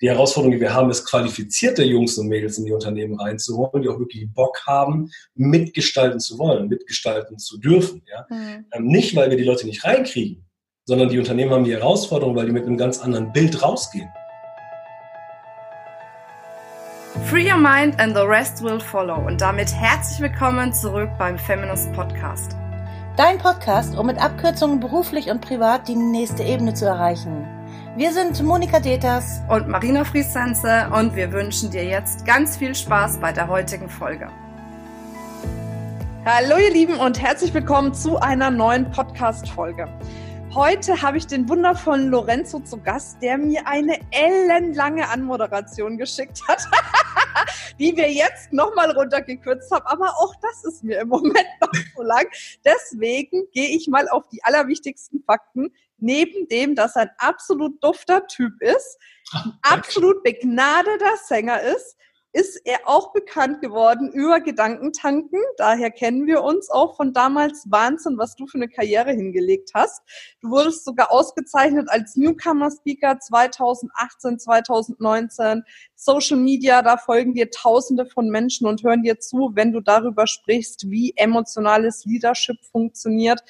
die Herausforderung, die wir haben, ist, qualifizierte Jungs und Mädels in die Unternehmen reinzuholen, die auch wirklich Bock haben, mitgestalten zu wollen, mitgestalten zu dürfen. Ja? Mhm. Ähm, nicht, weil wir die Leute nicht reinkriegen, sondern die Unternehmen haben die Herausforderung, weil die mit einem ganz anderen Bild rausgehen. Free your mind and the rest will follow. Und damit herzlich willkommen zurück beim Feminist Podcast. Dein Podcast, um mit Abkürzungen beruflich und privat die nächste Ebene zu erreichen. Wir sind Monika Deters und Marina Friesense und wir wünschen dir jetzt ganz viel Spaß bei der heutigen Folge. Hallo ihr Lieben und herzlich willkommen zu einer neuen Podcast-Folge. Heute habe ich den wundervollen Lorenzo zu Gast, der mir eine ellenlange Anmoderation geschickt hat, die wir jetzt nochmal runtergekürzt haben. Aber auch das ist mir im Moment noch so lang. Deswegen gehe ich mal auf die allerwichtigsten Fakten neben dem, dass er ein absolut dufter Typ ist, ein absolut begnadeter Sänger ist, ist er auch bekannt geworden über Gedankentanken. Daher kennen wir uns auch von damals. Wahnsinn, was du für eine Karriere hingelegt hast. Du wurdest sogar ausgezeichnet als Newcomer Speaker 2018, 2019. Social Media, da folgen dir Tausende von Menschen und hören dir zu, wenn du darüber sprichst, wie emotionales Leadership funktioniert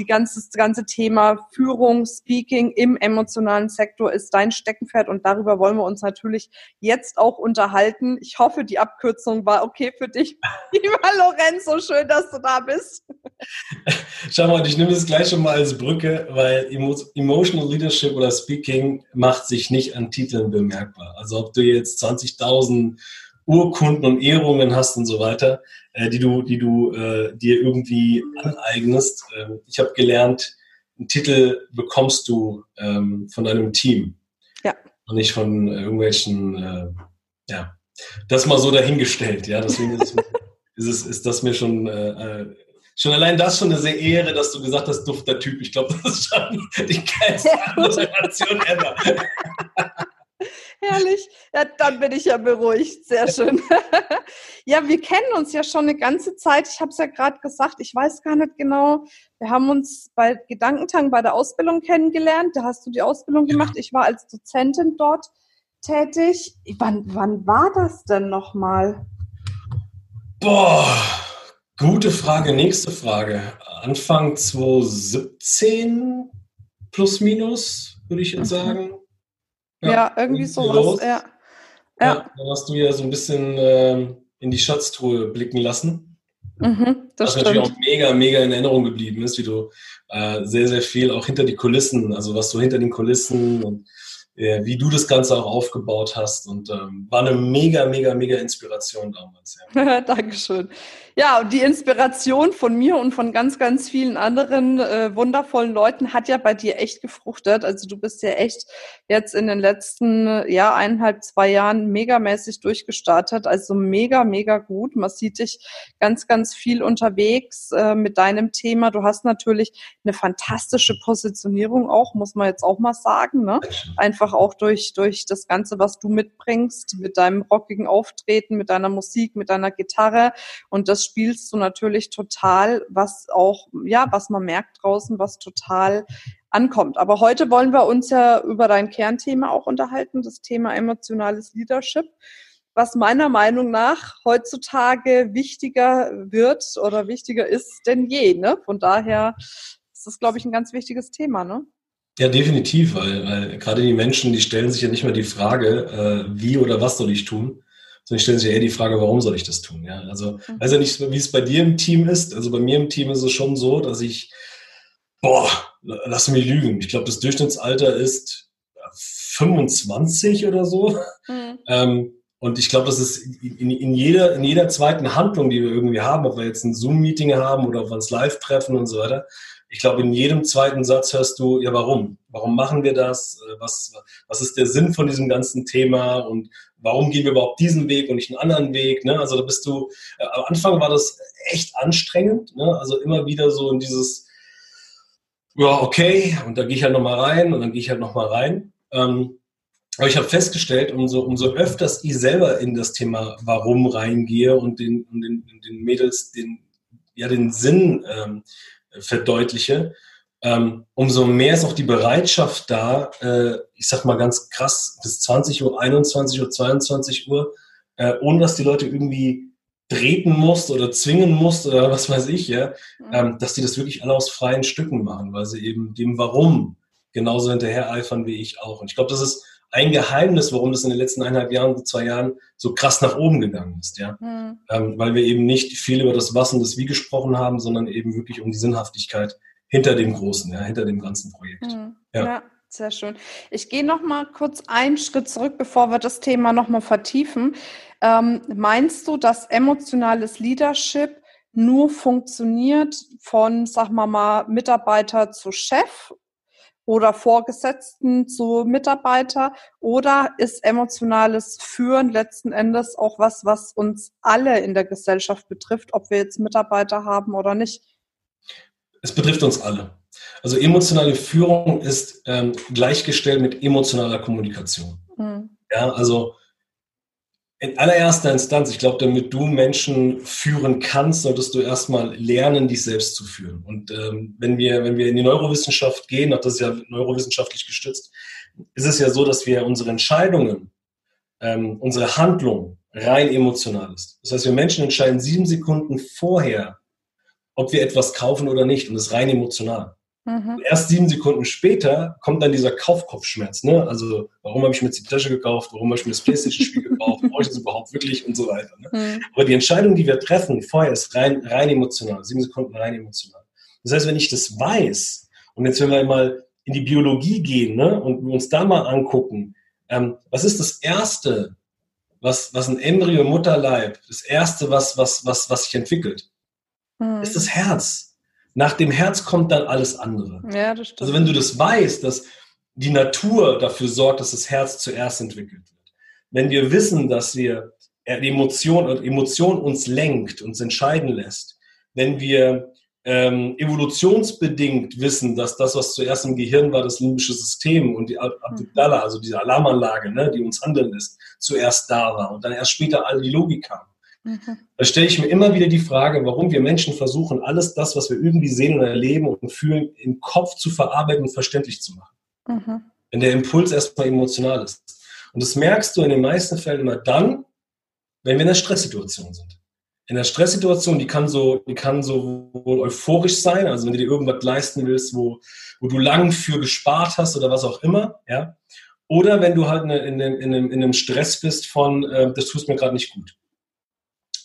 die ganze, das ganze Thema Führung, Speaking im emotionalen Sektor ist dein Steckenpferd und darüber wollen wir uns natürlich jetzt auch unterhalten. Ich hoffe, die Abkürzung war okay für dich. Lieber Lorenzo, schön, dass du da bist. Schau mal, ich nehme das gleich schon mal als Brücke, weil Emotional Leadership oder Speaking macht sich nicht an Titeln bemerkbar. Also ob du jetzt 20.000 Urkunden und Ehrungen hast und so weiter, äh, die du, die du äh, dir irgendwie aneignest. Ähm, ich habe gelernt, einen Titel bekommst du ähm, von deinem Team. Ja. Und nicht von irgendwelchen, äh, ja, das mal so dahingestellt, ja. Deswegen ist, ist, es, ist das mir schon, äh, äh, schon allein das schon eine sehr Ehre, dass du gesagt hast, dufter Typ. Ich glaube, das ist schon die geilste Motivation ever. Herrlich. Ja, dann bin ich ja beruhigt. Sehr schön. ja, wir kennen uns ja schon eine ganze Zeit. Ich habe es ja gerade gesagt, ich weiß gar nicht genau. Wir haben uns bei Gedankentang bei der Ausbildung kennengelernt. Da hast du die Ausbildung gemacht. Ich war als Dozentin dort tätig. Wann, wann war das denn nochmal? Boah, gute Frage. Nächste Frage. Anfang 2017 plus minus, würde ich jetzt mhm. sagen. Ja, ja irgendwie sowas, ja. Ja. ja. Dann hast du ja so ein bisschen ähm, in die Schatztruhe blicken lassen. Mhm, das was natürlich auch mega, mega in Erinnerung geblieben ist, wie du äh, sehr, sehr viel auch hinter die Kulissen, also was du hinter den Kulissen und äh, wie du das Ganze auch aufgebaut hast. Und ähm, war eine mega, mega, mega Inspiration damals. Ja. Dankeschön. Ja, und die Inspiration von mir und von ganz, ganz vielen anderen äh, wundervollen Leuten hat ja bei dir echt gefruchtet. Also du bist ja echt jetzt in den letzten ja, eineinhalb, zwei Jahren megamäßig durchgestartet. Also mega, mega gut. Man sieht dich ganz, ganz viel unterwegs äh, mit deinem Thema. Du hast natürlich eine fantastische Positionierung auch, muss man jetzt auch mal sagen. Ne? Einfach auch durch, durch das Ganze, was du mitbringst, mit deinem rockigen Auftreten, mit deiner Musik, mit deiner Gitarre. Und das spielst du natürlich total, was auch, ja, was man merkt draußen, was total ankommt. Aber heute wollen wir uns ja über dein Kernthema auch unterhalten, das Thema emotionales Leadership, was meiner Meinung nach heutzutage wichtiger wird oder wichtiger ist denn je. Ne? Von daher ist das, glaube ich, ein ganz wichtiges Thema. Ne? Ja, definitiv, weil, weil gerade die Menschen, die stellen sich ja nicht mehr die Frage, äh, wie oder was soll ich tun, sondern stellen sich ja eher die Frage, warum soll ich das tun? Ja, also mhm. weiß ja nicht, wie es bei dir im Team ist. Also bei mir im Team ist es schon so, dass ich, boah, lass mich lügen. Ich glaube, das Durchschnittsalter ist 25 oder so. Mhm. Ähm, und ich glaube, das ist in, in, jeder, in jeder zweiten Handlung, die wir irgendwie haben, ob wir jetzt ein Zoom-Meeting haben oder ob wir uns live treffen und so weiter, ich glaube, in jedem zweiten Satz hörst du, ja, warum? Warum machen wir das? Äh, was, was ist der Sinn von diesem ganzen Thema? Und warum gehen wir überhaupt diesen Weg und nicht einen anderen Weg? Ne? Also da bist du, äh, am Anfang war das echt anstrengend. Ne? Also immer wieder so in dieses, ja, okay, und da gehe ich halt nochmal rein und dann gehe ich halt nochmal rein. Ähm, aber ich habe festgestellt, umso, umso öfters ich selber in das Thema Warum reingehe und den, den, den Mädels den, ja, den Sinn ähm, verdeutliche, ähm, umso mehr ist auch die Bereitschaft da, äh, ich sag mal ganz krass, bis 20 Uhr, 21 Uhr, 22 Uhr, äh, ohne dass die Leute irgendwie treten musst oder zwingen musst oder was weiß ich, ja, mhm. ähm, dass die das wirklich alle aus freien Stücken machen, weil sie eben dem Warum genauso hinterher eifern wie ich auch. Und ich glaube, das ist ein Geheimnis, warum das in den letzten eineinhalb Jahren, zwei Jahren so krass nach oben gegangen ist, ja. Mhm. Ähm, weil wir eben nicht viel über das Was und das Wie gesprochen haben, sondern eben wirklich um die Sinnhaftigkeit hinter dem Großen, ja, hinter dem ganzen Projekt. Mhm. Ja. ja. Sehr schön. Ich gehe noch mal kurz einen Schritt zurück, bevor wir das Thema noch mal vertiefen. Ähm, meinst du, dass emotionales Leadership nur funktioniert von, sag mal mal, Mitarbeiter zu Chef oder Vorgesetzten zu Mitarbeiter? Oder ist emotionales Führen letzten Endes auch was, was uns alle in der Gesellschaft betrifft, ob wir jetzt Mitarbeiter haben oder nicht? Es betrifft uns alle. Also emotionale Führung ist ähm, gleichgestellt mit emotionaler Kommunikation. Mhm. Ja, also in allererster Instanz, ich glaube, damit du Menschen führen kannst, solltest du erstmal lernen, dich selbst zu führen. Und ähm, wenn wir, wenn wir in die Neurowissenschaft gehen, auch das ist ja neurowissenschaftlich gestützt, ist es ja so, dass wir unsere Entscheidungen, ähm, unsere Handlung rein emotional ist. Das heißt, wir Menschen entscheiden sieben Sekunden vorher, ob wir etwas kaufen oder nicht, und das ist rein emotional. Mhm. Erst sieben Sekunden später kommt dann dieser Kaufkopfschmerz. Ne? Also, warum habe ich mir jetzt die Tasche gekauft? Warum habe ich mir das Playstation-Spiel gekauft? Brauche ich das überhaupt wirklich? Und so weiter. Ne? Mhm. Aber die Entscheidung, die wir treffen vorher, ist rein, rein emotional. Sieben Sekunden rein emotional. Das heißt, wenn ich das weiß, und jetzt wenn wir mal in die Biologie gehen ne? und uns da mal angucken, ähm, was ist das Erste, was, was ein Embryo Mutterleib, das Erste, was, was, was, was sich entwickelt? Mhm. Ist das Herz. Nach dem Herz kommt dann alles andere. Ja, das stimmt. Also wenn du das weißt, dass die Natur dafür sorgt, dass das Herz zuerst entwickelt wird. Wenn wir wissen, dass wir Emotion und Emotion uns lenkt, uns entscheiden lässt, wenn wir ähm, evolutionsbedingt wissen, dass das, was zuerst im Gehirn war, das limbische System und die Amygdala, also diese Alarmanlage, ne, die uns handeln lässt, zuerst da war und dann erst später all die Logik kam. Mhm. Da stelle ich mir immer wieder die Frage, warum wir Menschen versuchen, alles das, was wir irgendwie sehen und erleben und fühlen, im Kopf zu verarbeiten und verständlich zu machen. Mhm. Wenn der Impuls erstmal emotional ist. Und das merkst du in den meisten Fällen immer dann, wenn wir in einer Stresssituation sind. In einer Stresssituation, die kann so, die kann so euphorisch sein, also wenn du dir irgendwas leisten willst, wo, wo du lang für gespart hast oder was auch immer, ja. Oder wenn du halt in, in, in, in einem Stress bist von, äh, das tut mir gerade nicht gut.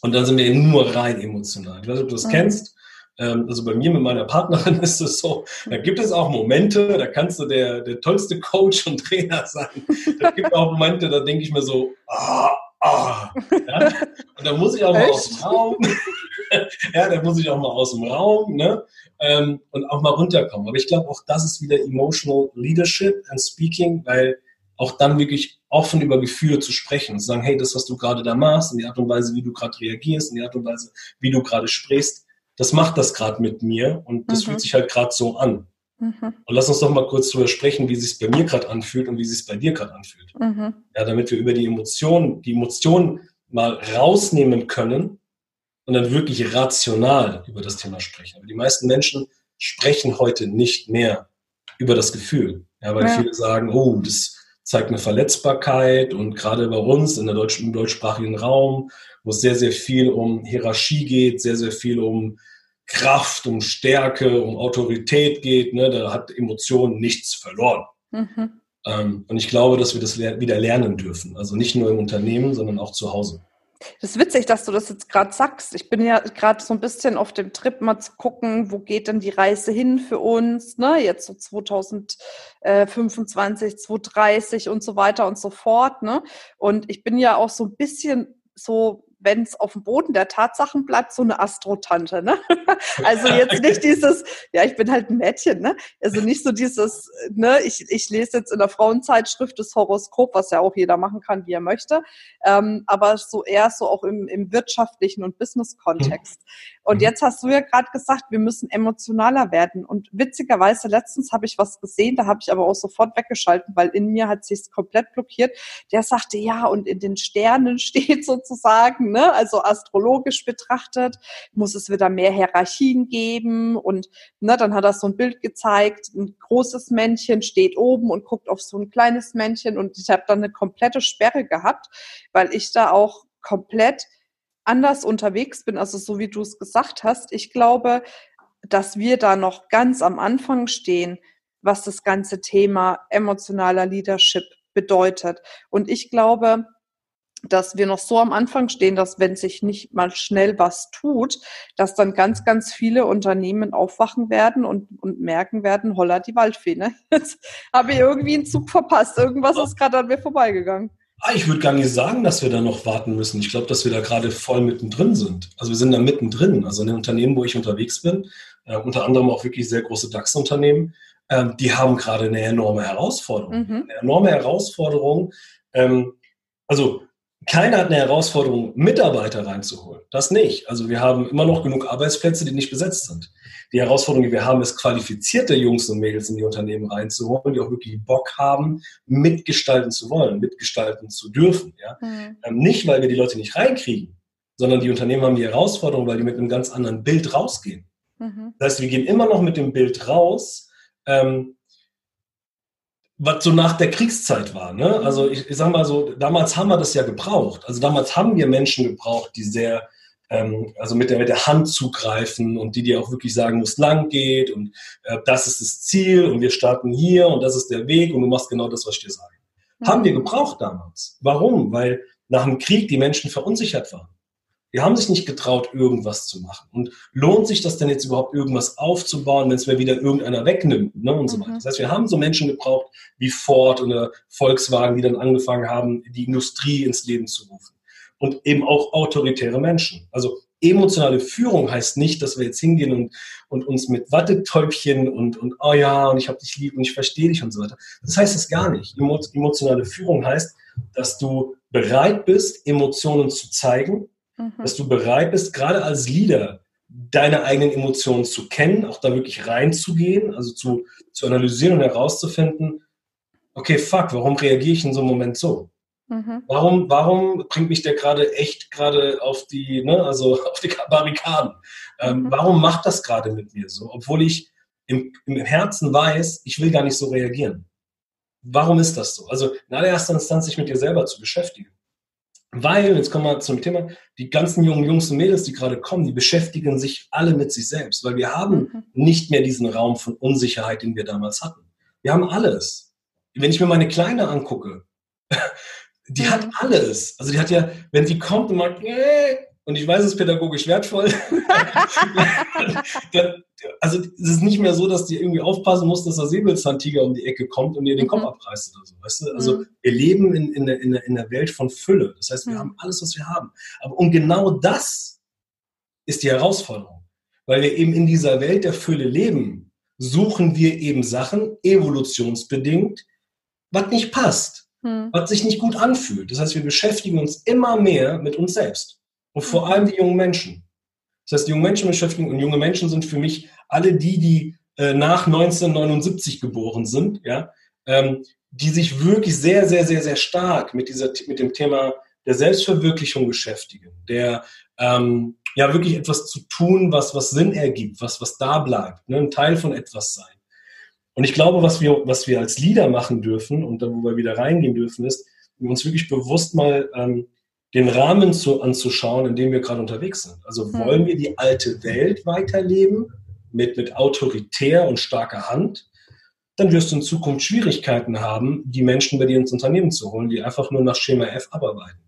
Und dann sind wir eben nur rein emotional. Ich weiß nicht, ob du das mhm. kennst. Ähm, also bei mir mit meiner Partnerin ist es so, da gibt es auch Momente, da kannst du der, der tollste Coach und Trainer sein. Da gibt auch Momente, da denke ich mir so, ah, ah. Ja? Und da muss ich auch mal aus dem Raum. ja, da muss ich auch mal aus dem Raum ne? Ähm, und auch mal runterkommen. Aber ich glaube, auch das ist wieder Emotional Leadership and Speaking, weil auch dann wirklich offen über Gefühle zu sprechen und zu sagen, hey, das, was du gerade da machst, und die Art und Weise, wie du gerade reagierst, und die Art und Weise, wie du gerade sprichst, das macht das gerade mit mir und das mhm. fühlt sich halt gerade so an. Mhm. Und lass uns doch mal kurz drüber sprechen, wie es sich bei mir gerade anfühlt und wie es sich bei dir gerade anfühlt. Mhm. Ja, damit wir über die Emotionen, die Emotionen mal rausnehmen können und dann wirklich rational über das Thema sprechen. Aber die meisten Menschen sprechen heute nicht mehr über das Gefühl. Ja, weil ja. viele sagen, oh, das zeigt eine Verletzbarkeit und gerade bei uns in der deutschen, im deutschsprachigen Raum, wo es sehr, sehr viel um Hierarchie geht, sehr, sehr viel um Kraft, um Stärke, um Autorität geht, ne, da hat Emotion nichts verloren. Mhm. Ähm, und ich glaube, dass wir das wieder lernen dürfen. Also nicht nur im Unternehmen, sondern auch zu Hause. Das ist witzig, dass du das jetzt gerade sagst. Ich bin ja gerade so ein bisschen auf dem Trip, mal zu gucken, wo geht denn die Reise hin für uns, ne? Jetzt so 2025, 2030 und so weiter und so fort, ne? Und ich bin ja auch so ein bisschen so wenn es auf dem Boden der Tatsachen bleibt, so eine Astrotante. Ne? Also jetzt nicht dieses, ja, ich bin halt ein Mädchen, ne? Also nicht so dieses, ne, ich, ich lese jetzt in der Frauenzeitschrift das Horoskop, was ja auch jeder machen kann, wie er möchte. Ähm, aber so eher so auch im, im wirtschaftlichen und Business-Kontext. Und mhm. jetzt hast du ja gerade gesagt, wir müssen emotionaler werden. Und witzigerweise, letztens habe ich was gesehen, da habe ich aber auch sofort weggeschalten, weil in mir hat sich komplett blockiert. Der sagte, ja, und in den Sternen steht sozusagen, ne? Also astrologisch betrachtet muss es wieder mehr Hierarchien geben und ne, dann hat er so ein Bild gezeigt, ein großes Männchen steht oben und guckt auf so ein kleines Männchen und ich habe dann eine komplette Sperre gehabt, weil ich da auch komplett anders unterwegs bin, also so wie du es gesagt hast. Ich glaube, dass wir da noch ganz am Anfang stehen, was das ganze Thema emotionaler Leadership bedeutet. Und ich glaube, dass wir noch so am Anfang stehen, dass wenn sich nicht mal schnell was tut, dass dann ganz, ganz viele Unternehmen aufwachen werden und, und merken werden, holla die Waldfee, ne? Jetzt habe ich irgendwie einen Zug verpasst. Irgendwas ist gerade an mir vorbeigegangen. Ah, ich würde gar nicht sagen, dass wir da noch warten müssen. Ich glaube, dass wir da gerade voll mittendrin sind. Also wir sind da mittendrin. Also in den Unternehmen, wo ich unterwegs bin, äh, unter anderem auch wirklich sehr große DAX-Unternehmen, äh, die haben gerade eine enorme Herausforderung. Mhm. Eine enorme Herausforderung. Ähm, also keiner hat eine Herausforderung, Mitarbeiter reinzuholen. Das nicht. Also wir haben immer noch genug Arbeitsplätze, die nicht besetzt sind. Die Herausforderung, die wir haben, ist qualifizierte Jungs und Mädels in die Unternehmen reinzuholen, die auch wirklich Bock haben, mitgestalten zu wollen, mitgestalten zu dürfen. Ja? Mhm. Ähm, nicht, weil wir die Leute nicht reinkriegen, sondern die Unternehmen haben die Herausforderung, weil die mit einem ganz anderen Bild rausgehen. Mhm. Das heißt, wir gehen immer noch mit dem Bild raus, ähm, was so nach der Kriegszeit war. Ne? Also ich, ich sag mal so, damals haben wir das ja gebraucht. Also damals haben wir Menschen gebraucht, die sehr, ähm, also mit der, mit der Hand zugreifen und die dir auch wirklich sagen, wo es lang geht und äh, das ist das Ziel und wir starten hier und das ist der Weg und du machst genau das, was ich dir sage. Mhm. Haben wir gebraucht damals. Warum? Weil nach dem Krieg die Menschen verunsichert waren. Die haben sich nicht getraut, irgendwas zu machen. Und lohnt sich das denn jetzt überhaupt, irgendwas aufzubauen, wenn es mir wieder irgendeiner wegnimmt? Ne, und so weiter. Mhm. Das heißt, wir haben so Menschen gebraucht wie Ford oder Volkswagen, die dann angefangen haben, die Industrie ins Leben zu rufen. Und eben auch autoritäre Menschen. Also emotionale Führung heißt nicht, dass wir jetzt hingehen und, und uns mit Wattetäubchen und, und oh ja, und ich habe dich lieb und ich verstehe dich und so weiter. Das heißt es gar nicht. Emotionale Führung heißt, dass du bereit bist, Emotionen zu zeigen, Mhm. Dass du bereit bist, gerade als Leader, deine eigenen Emotionen zu kennen, auch da wirklich reinzugehen, also zu, zu analysieren und herauszufinden, okay, fuck, warum reagiere ich in so einem Moment so? Mhm. Warum, warum bringt mich der gerade echt gerade auf die, ne, also auf die Barrikaden? Ähm, mhm. Warum macht das gerade mit mir so? Obwohl ich im, im Herzen weiß, ich will gar nicht so reagieren. Warum ist das so? Also in allererster Instanz sich mit dir selber zu beschäftigen. Weil, jetzt kommen wir zum Thema, die ganzen jungen Jungs und Mädels, die gerade kommen, die beschäftigen sich alle mit sich selbst, weil wir haben mhm. nicht mehr diesen Raum von Unsicherheit, den wir damals hatten. Wir haben alles. Wenn ich mir meine Kleine angucke, die mhm. hat alles. Also die hat ja, wenn sie kommt und sagt, äh, und ich weiß, es ist pädagogisch wertvoll, dann, also es ist nicht mehr so, dass die irgendwie aufpassen muss, dass der Säbelzahntiger um die Ecke kommt und ihr den Kopf mhm. abreißt oder so. Weißt du? Also mhm. wir leben in, in, der, in, der, in der Welt von Fülle. Das heißt, wir mhm. haben alles, was wir haben. Aber und genau das ist die Herausforderung. Weil wir eben in dieser Welt der Fülle leben, suchen wir eben Sachen, evolutionsbedingt, was nicht passt, mhm. was sich nicht gut anfühlt. Das heißt, wir beschäftigen uns immer mehr mit uns selbst. Und vor allem die jungen Menschen. Das heißt, die jungen Menschen beschäftigen und junge Menschen sind für mich alle die, die äh, nach 1979 geboren sind, ja, ähm, die sich wirklich sehr, sehr, sehr, sehr stark mit dieser, mit dem Thema der Selbstverwirklichung beschäftigen, der ähm, ja wirklich etwas zu tun, was, was Sinn ergibt, was, was da bleibt, ne, ein Teil von etwas sein. Und ich glaube, was wir, was wir als Leader machen dürfen und da, wo wir wieder reingehen dürfen, ist, uns wirklich bewusst mal ähm, den Rahmen zu, anzuschauen, in dem wir gerade unterwegs sind. Also hm. wollen wir die alte Welt weiterleben mit, mit autoritär und starker Hand, dann wirst du in Zukunft Schwierigkeiten haben, die Menschen bei dir ins Unternehmen zu holen, die einfach nur nach Schema F abarbeiten.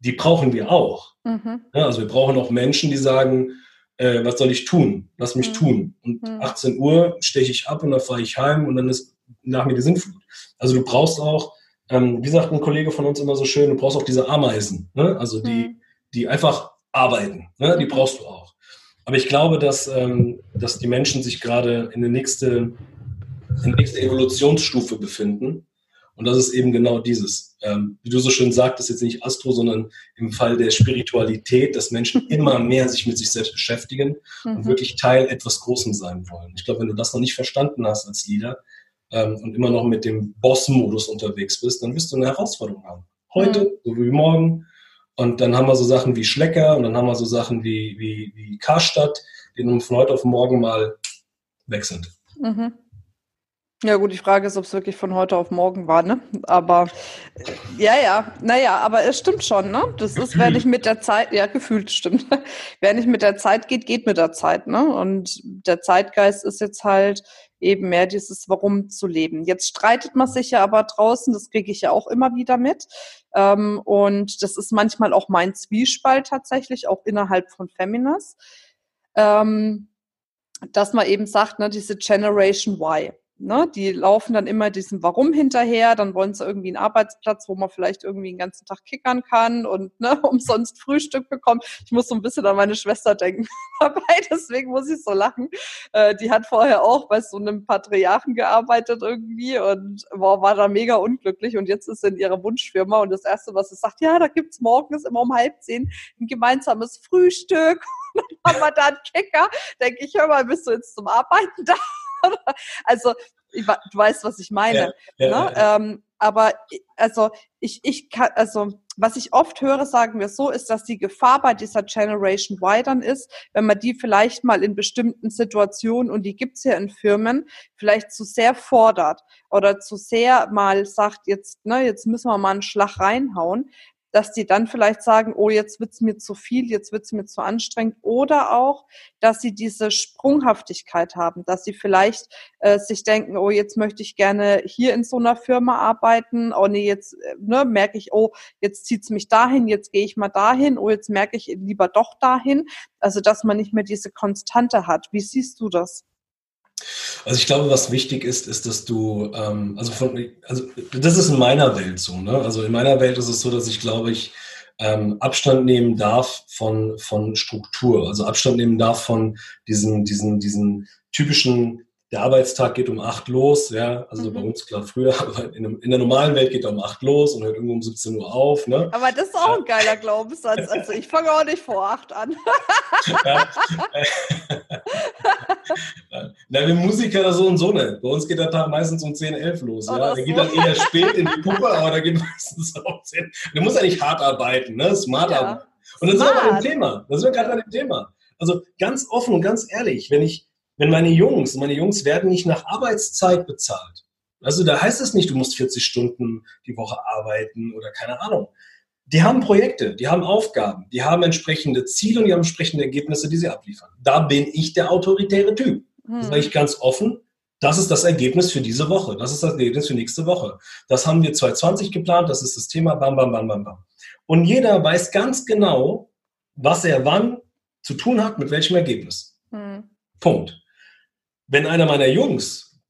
Die brauchen wir auch. Mhm. Ja, also wir brauchen auch Menschen, die sagen, äh, was soll ich tun? Lass mich mhm. tun. Und mhm. 18 Uhr steche ich ab und dann fahre ich heim und dann ist nach mir die Sintflut. Also du brauchst auch ähm, wie sagt ein Kollege von uns immer so schön, du brauchst auch diese Ameisen, ne? also die, mhm. die einfach arbeiten, ne? die brauchst du auch. Aber ich glaube, dass, ähm, dass die Menschen sich gerade in der nächste, in nächste Evolutionsstufe befinden. Und das ist eben genau dieses. Ähm, wie du so schön sagtest, jetzt nicht Astro, sondern im Fall der Spiritualität, dass Menschen immer mehr sich mit sich selbst beschäftigen mhm. und wirklich Teil etwas Großem sein wollen. Ich glaube, wenn du das noch nicht verstanden hast als Leader, ähm, und immer noch mit dem Boss-Modus unterwegs bist, dann wirst du eine Herausforderung haben. Heute, mhm. so wie morgen. Und dann haben wir so Sachen wie Schlecker und dann haben wir so Sachen wie, wie, wie Karstadt, die nun von heute auf morgen mal weg sind. Mhm. Ja, gut, die Frage ist, ob es wirklich von heute auf morgen war, ne? Aber ja, ja, naja, aber es stimmt schon, ne? Das ist, wenn ich mit der Zeit, ja, gefühlt stimmt. Wenn ich mit der Zeit geht, geht mit der Zeit, ne? Und der Zeitgeist ist jetzt halt eben mehr dieses Warum zu leben. Jetzt streitet man sich ja aber draußen, das kriege ich ja auch immer wieder mit. Ähm, und das ist manchmal auch mein Zwiespalt tatsächlich, auch innerhalb von Feminas. Ähm, dass man eben sagt, ne, diese Generation Y. Ne, die laufen dann immer diesem Warum hinterher, dann wollen sie irgendwie einen Arbeitsplatz, wo man vielleicht irgendwie den ganzen Tag kickern kann und ne, umsonst Frühstück bekommt. Ich muss so ein bisschen an meine Schwester denken dabei, deswegen muss ich so lachen. Äh, die hat vorher auch bei so einem Patriarchen gearbeitet irgendwie und boah, war da mega unglücklich und jetzt ist sie in ihrer Wunschfirma und das Erste, was sie sagt, ja, da gibt's morgens immer um halb zehn ein gemeinsames Frühstück und dann haben wir da einen Kicker. Denke ich, hör mal, bist du jetzt zum Arbeiten da? also, ich, du weißt, was ich meine. Ja, ja, ne? ja. Ähm, aber also ich, ich kann, also was ich oft höre, sagen wir so, ist, dass die Gefahr bei dieser Generation Y dann ist, wenn man die vielleicht mal in bestimmten Situationen, und die gibt's ja in Firmen, vielleicht zu sehr fordert oder zu sehr mal sagt, jetzt, ne, jetzt müssen wir mal einen Schlag reinhauen, dass die dann vielleicht sagen, oh, jetzt wird's mir zu viel, jetzt wird's mir zu anstrengend. Oder auch, dass sie diese Sprunghaftigkeit haben, dass sie vielleicht äh, sich denken, oh, jetzt möchte ich gerne hier in so einer Firma arbeiten. Oh nee, jetzt äh, ne, merke ich, oh, jetzt zieht's mich dahin, jetzt gehe ich mal dahin, oh, jetzt merke ich lieber doch dahin. Also, dass man nicht mehr diese Konstante hat. Wie siehst du das? Also ich glaube, was wichtig ist, ist, dass du, ähm, also von, also das ist in meiner Welt so, ne? Also in meiner Welt ist es so, dass ich glaube ich ähm, Abstand nehmen darf von von Struktur, also Abstand nehmen darf von diesen diesen diesen typischen der Arbeitstag geht um acht los, ja, also mhm. bei uns klar früher, aber in, in, der normalen Welt geht er um acht los und hört irgendwo um 17 Uhr auf. Ne? Aber das ist auch ein geiler Glaubenssatz. Also ich fange auch nicht vor acht an. ja. Na, wir Musiker so und so nicht. Bei uns geht der Tag meistens um 10, 11 los. Oh, ja? Der geht dann eher spät in die Puppe, aber der geht meistens um 10. Der muss ja nicht hart arbeiten, ne? smart ja. arbeiten. Und dann sind wir bei dem Thema. Da sind wir gerade bei dem Thema. Also ganz offen und ganz ehrlich, wenn ich wenn meine Jungs, meine Jungs werden nicht nach Arbeitszeit bezahlt. Also da heißt es nicht, du musst 40 Stunden die Woche arbeiten oder keine Ahnung. Die haben Projekte, die haben Aufgaben, die haben entsprechende Ziele und die haben entsprechende Ergebnisse, die sie abliefern. Da bin ich der autoritäre Typ. Hm. Das sage ich ganz offen. Das ist das Ergebnis für diese Woche. Das ist das Ergebnis für nächste Woche. Das haben wir 2020 geplant. Das ist das Thema. Bam, bam, bam, bam, bam. Und jeder weiß ganz genau, was er wann zu tun hat, mit welchem Ergebnis. Hm. Punkt wenn einer meiner Jungs,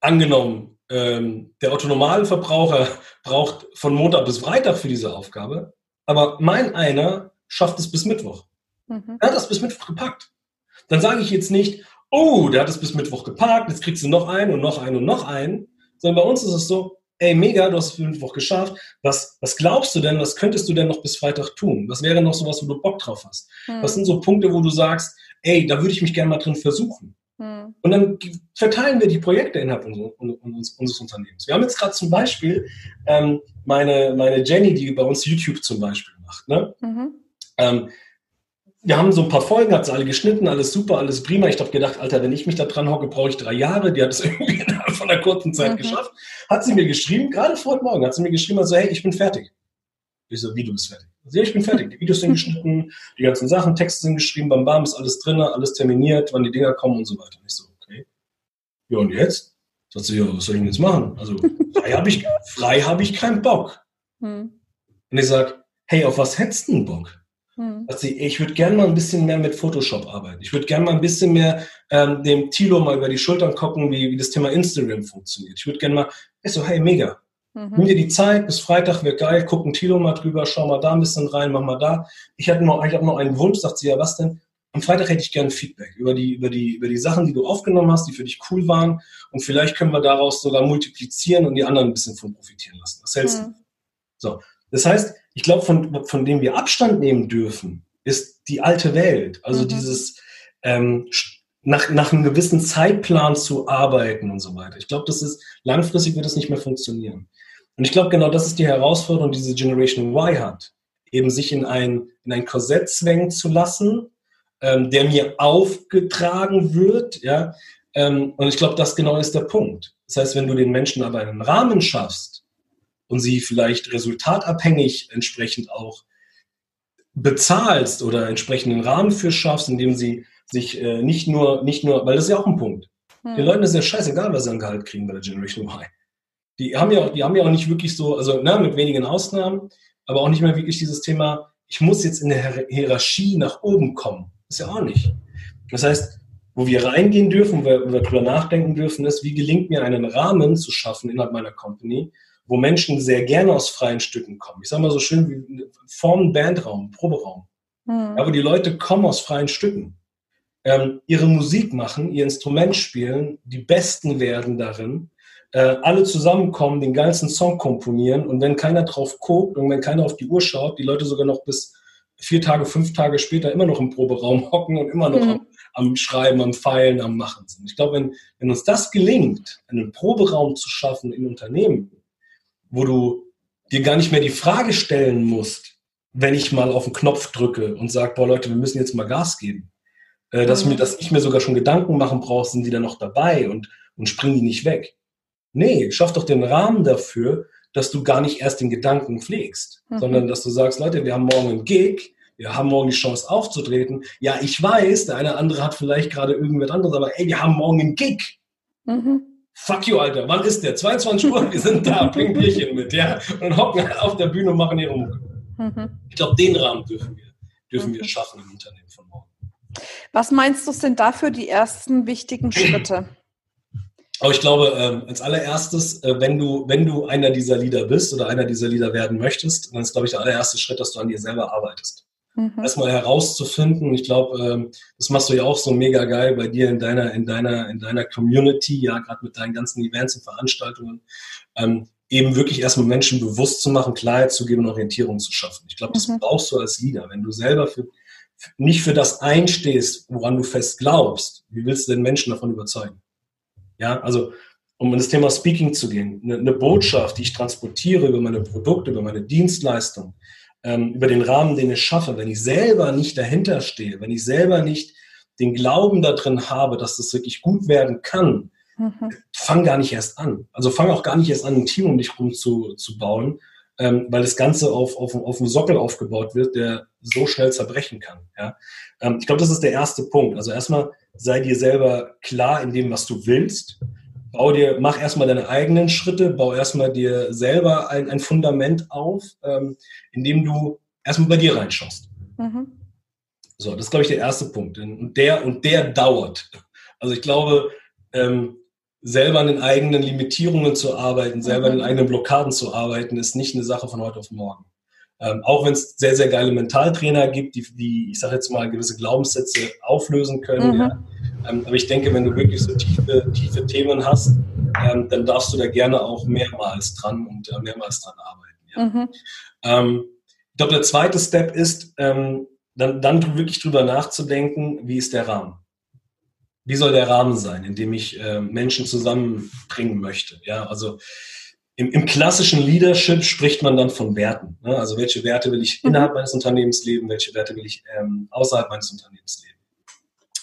angenommen, ähm, der Autonomalverbraucher braucht von Montag bis Freitag für diese Aufgabe, aber mein einer schafft es bis Mittwoch. Mhm. Er hat das bis Mittwoch gepackt. Dann sage ich jetzt nicht, oh, der hat es bis Mittwoch gepackt, jetzt kriegst du noch einen und noch einen und noch einen, sondern bei uns ist es so, ey, mega, du hast es bis Mittwoch geschafft. Was, was glaubst du denn, was könntest du denn noch bis Freitag tun? Was wäre noch sowas, wo du Bock drauf hast? Mhm. Was sind so Punkte, wo du sagst, ey, da würde ich mich gerne mal drin versuchen? Hm. Und dann verteilen wir die Projekte innerhalb unseres, unseres Unternehmens. Wir haben jetzt gerade zum Beispiel ähm, meine, meine Jenny, die bei uns YouTube zum Beispiel macht. Ne? Mhm. Ähm, wir haben so ein paar Folgen, hat sie alle geschnitten, alles super, alles prima. Ich habe gedacht, Alter, wenn ich mich da dran hocke, brauche ich drei Jahre. Die hat es irgendwie innerhalb von einer kurzen Zeit mhm. geschafft. Hat sie mir geschrieben, gerade vor heute Morgen, hat sie mir geschrieben, also hey, ich bin fertig. Ich so, wie du bist fertig? Also, ja, ich bin fertig. Die Videos sind geschnitten, die ganzen Sachen, Texte sind geschrieben, bam, bam, ist alles drin, alles terminiert, wann die Dinger kommen und so weiter. Und ich so, okay. Ja, und jetzt? Sagt sie, ja, was soll ich denn jetzt machen? Also, frei habe ich, frei hab ich keinen Bock. Hm. Und ich sag, hey, auf was hättest du denn Bock? Hm. Also ich würde gerne mal ein bisschen mehr mit Photoshop arbeiten. Ich würde gerne mal ein bisschen mehr ähm, dem Tilo mal über die Schultern gucken, wie, wie das Thema Instagram funktioniert. Ich würde gerne mal, ich so, hey, mega, Mhm. Nimm dir die Zeit, bis Freitag wird geil, gucken Tilo mal drüber, schau mal da ein bisschen rein, mach mal da. Ich hatte noch, ich habe noch einen Wunsch, sagt sie, ja, was denn? Am Freitag hätte ich gerne Feedback über die, über die, über die Sachen, die du aufgenommen hast, die für dich cool waren. Und vielleicht können wir daraus sogar multiplizieren und die anderen ein bisschen von profitieren lassen. Was hältst mhm. So. Das heißt, ich glaube, von, von dem wir Abstand nehmen dürfen, ist die alte Welt. Also mhm. dieses, ähm, nach, nach einem gewissen Zeitplan zu arbeiten und so weiter. Ich glaube, das ist, langfristig wird das nicht mehr funktionieren. Und ich glaube, genau das ist die Herausforderung, die diese Generation Y hat. eben sich in ein, in ein Korsett zwängen zu lassen, ähm, der mir aufgetragen wird, ja. Ähm, und ich glaube, das genau ist der Punkt. Das heißt, wenn du den Menschen aber einen Rahmen schaffst und sie vielleicht resultatabhängig entsprechend auch bezahlst oder entsprechenden Rahmen für schaffst, indem sie sich äh, nicht nur, nicht nur, weil das ist ja auch ein Punkt. Hm. Den Leuten ist ja scheißegal, was sie an Gehalt kriegen bei der Generation Y. Die haben ja, die haben ja auch nicht wirklich so, also ne, mit wenigen Ausnahmen, aber auch nicht mehr wirklich dieses Thema, ich muss jetzt in der Hierarchie nach oben kommen. ist ja auch nicht. Das heißt, wo wir reingehen dürfen, wo wir, wo wir darüber nachdenken dürfen, ist, wie gelingt mir einen Rahmen zu schaffen innerhalb meiner Company, wo Menschen sehr gerne aus freien Stücken kommen. Ich sage mal so schön wie Formen Bandraum, Proberaum. Mhm. Ja, wo die Leute kommen aus freien Stücken. Ähm, ihre Musik machen, ihr Instrument spielen, die Besten werden darin, äh, alle zusammenkommen, den geilsten Song komponieren und wenn keiner drauf guckt und wenn keiner auf die Uhr schaut, die Leute sogar noch bis vier Tage, fünf Tage später immer noch im Proberaum hocken und immer noch mhm. am, am, Schreiben, am Feilen, am Machen sind. Ich glaube, wenn, wenn uns das gelingt, einen Proberaum zu schaffen in Unternehmen, wo du dir gar nicht mehr die Frage stellen musst, wenn ich mal auf den Knopf drücke und sage, boah Leute, wir müssen jetzt mal Gas geben. Äh, dass, mhm. mir, dass ich mir sogar schon Gedanken machen brauche, sind die da noch dabei und, und springen die nicht weg. Nee, schaff doch den Rahmen dafür, dass du gar nicht erst den Gedanken pflegst, mhm. sondern dass du sagst, Leute, wir haben morgen einen Gig, wir haben morgen die Chance aufzutreten. Ja, ich weiß, der eine andere hat vielleicht gerade irgendwas anderes, aber ey, wir haben morgen einen Gig. Mhm. Fuck you, Alter, wann ist der? 22 Uhr, wir sind da, bring Bierchen mit, ja, und hocken halt auf der Bühne und machen ihre Mucke. Mhm. Ich glaube, den Rahmen dürfen wir, dürfen wir mhm. schaffen im Unternehmen von morgen. Was meinst du sind dafür die ersten wichtigen Schritte? Aber ich glaube, ähm, als allererstes, äh, wenn du, wenn du einer dieser Leader bist oder einer dieser Leader werden möchtest, dann ist, glaube ich, der allererste Schritt, dass du an dir selber arbeitest. Mhm. Erstmal herauszufinden, ich glaube, ähm, das machst du ja auch so mega geil bei dir in deiner, in deiner, in deiner Community, ja, gerade mit deinen ganzen Events und Veranstaltungen, ähm, eben wirklich erstmal Menschen bewusst zu machen, Klarheit zu geben und Orientierung zu schaffen. Ich glaube, das mhm. brauchst du als Leader. Wenn du selber für, nicht für das einstehst, woran du fest glaubst, wie willst du den Menschen davon überzeugen? Ja, also um in das Thema Speaking zu gehen, eine, eine Botschaft, die ich transportiere über meine Produkte, über meine Dienstleistung, ähm, über den Rahmen, den ich schaffe, wenn ich selber nicht dahinter stehe, wenn ich selber nicht den Glauben darin habe, dass das wirklich gut werden kann, mhm. fang gar nicht erst an. Also fang auch gar nicht erst an, ein Team um dich rum zu, zu bauen, ähm, weil das Ganze auf, auf, auf einem Sockel aufgebaut wird, der so schnell zerbrechen kann. Ja? Ähm, ich glaube, das ist der erste Punkt. Also erstmal sei dir selber klar in dem, was du willst. Bau dir, mach erstmal deine eigenen Schritte, bau erstmal dir selber ein, ein Fundament auf, ähm, indem du erstmal bei dir reinschaust. Mhm. So, das ist, glaube ich, der erste Punkt. Und der, und der dauert. Also ich glaube, ähm, selber an den eigenen Limitierungen zu arbeiten, selber an den mhm. eigenen Blockaden zu arbeiten, ist nicht eine Sache von heute auf morgen. Ähm, auch wenn es sehr, sehr geile Mentaltrainer gibt, die, die ich sage jetzt mal, gewisse Glaubenssätze auflösen können. Mhm. Ja. Ähm, aber ich denke, wenn du wirklich so tiefe, tiefe Themen hast, ähm, dann darfst du da gerne auch mehrmals dran und äh, mehrmals dran arbeiten. Ja. Mhm. Ähm, ich glaube, der zweite Step ist, ähm, dann, dann wirklich drüber nachzudenken, wie ist der Rahmen? Wie soll der Rahmen sein, in dem ich äh, Menschen zusammenbringen möchte? Ja, also im, im, klassischen Leadership spricht man dann von Werten. Ne? Also welche Werte will ich mhm. innerhalb meines Unternehmens leben, welche Werte will ich ähm, außerhalb meines Unternehmens leben.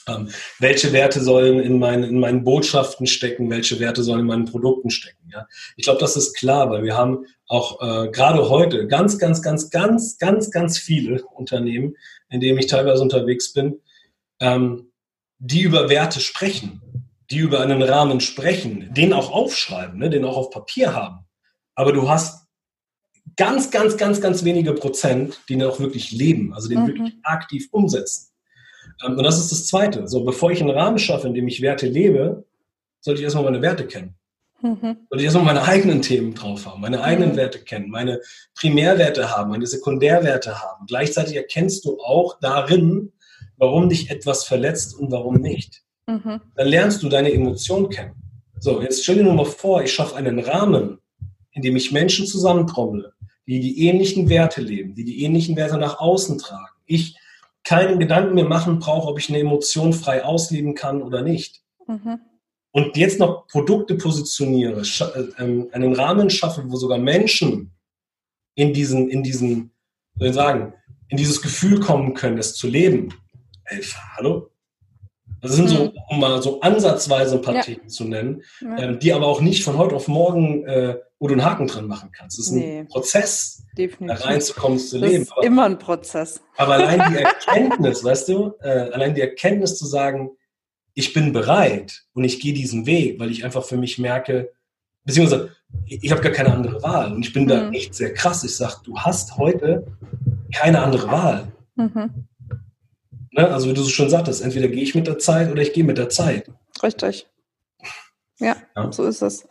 Ähm, welche Werte sollen in, mein, in meinen Botschaften stecken, welche Werte sollen in meinen Produkten stecken. Ja? Ich glaube, das ist klar, weil wir haben auch äh, gerade heute ganz, ganz, ganz, ganz, ganz, ganz viele Unternehmen, in denen ich teilweise unterwegs bin, ähm, die über Werte sprechen die über einen Rahmen sprechen, den auch aufschreiben, ne, den auch auf Papier haben. Aber du hast ganz, ganz, ganz, ganz wenige Prozent, die ihn auch wirklich leben, also den mhm. wirklich aktiv umsetzen. Ähm, und das ist das Zweite. So, bevor ich einen Rahmen schaffe, in dem ich Werte lebe, sollte ich erstmal meine Werte kennen. Mhm. Sollte ich erstmal meine eigenen Themen drauf haben, meine eigenen mhm. Werte kennen, meine Primärwerte haben, meine Sekundärwerte haben. Gleichzeitig erkennst du auch darin, warum dich etwas verletzt und warum nicht. Mhm. Dann lernst du deine Emotionen kennen. So, jetzt stell dir nur mal vor, ich schaffe einen Rahmen, in dem ich Menschen zusammentrommle, die die ähnlichen Werte leben, die die ähnlichen Werte nach außen tragen. Ich keinen Gedanken mehr machen brauche, ob ich eine Emotion frei ausleben kann oder nicht. Mhm. Und jetzt noch Produkte positioniere, äh, ähm, einen Rahmen schaffe, wo sogar Menschen in diesen, in diesen soll ich sagen, in dieses Gefühl kommen können, es zu leben. Ey, hallo? Das sind so, mhm. um mal so ansatzweise ein paar ja. Themen zu nennen, ja. ähm, die aber auch nicht von heute auf morgen, äh, wo du einen Haken dran machen kannst. Es ist nee. ein Prozess, Definitiv. da reinzukommen, zu leben. Das ist aber, immer ein Prozess. Aber allein die Erkenntnis, weißt du, äh, allein die Erkenntnis zu sagen, ich bin bereit und ich gehe diesen Weg, weil ich einfach für mich merke, beziehungsweise ich habe gar keine andere Wahl und ich bin mhm. da echt sehr krass. Ich sage, du hast heute keine andere Wahl. Mhm. Ne? Also wie du so schon sagtest, entweder gehe ich mit der Zeit oder ich gehe mit der Zeit. Richtig. Ja, ja, so ist es.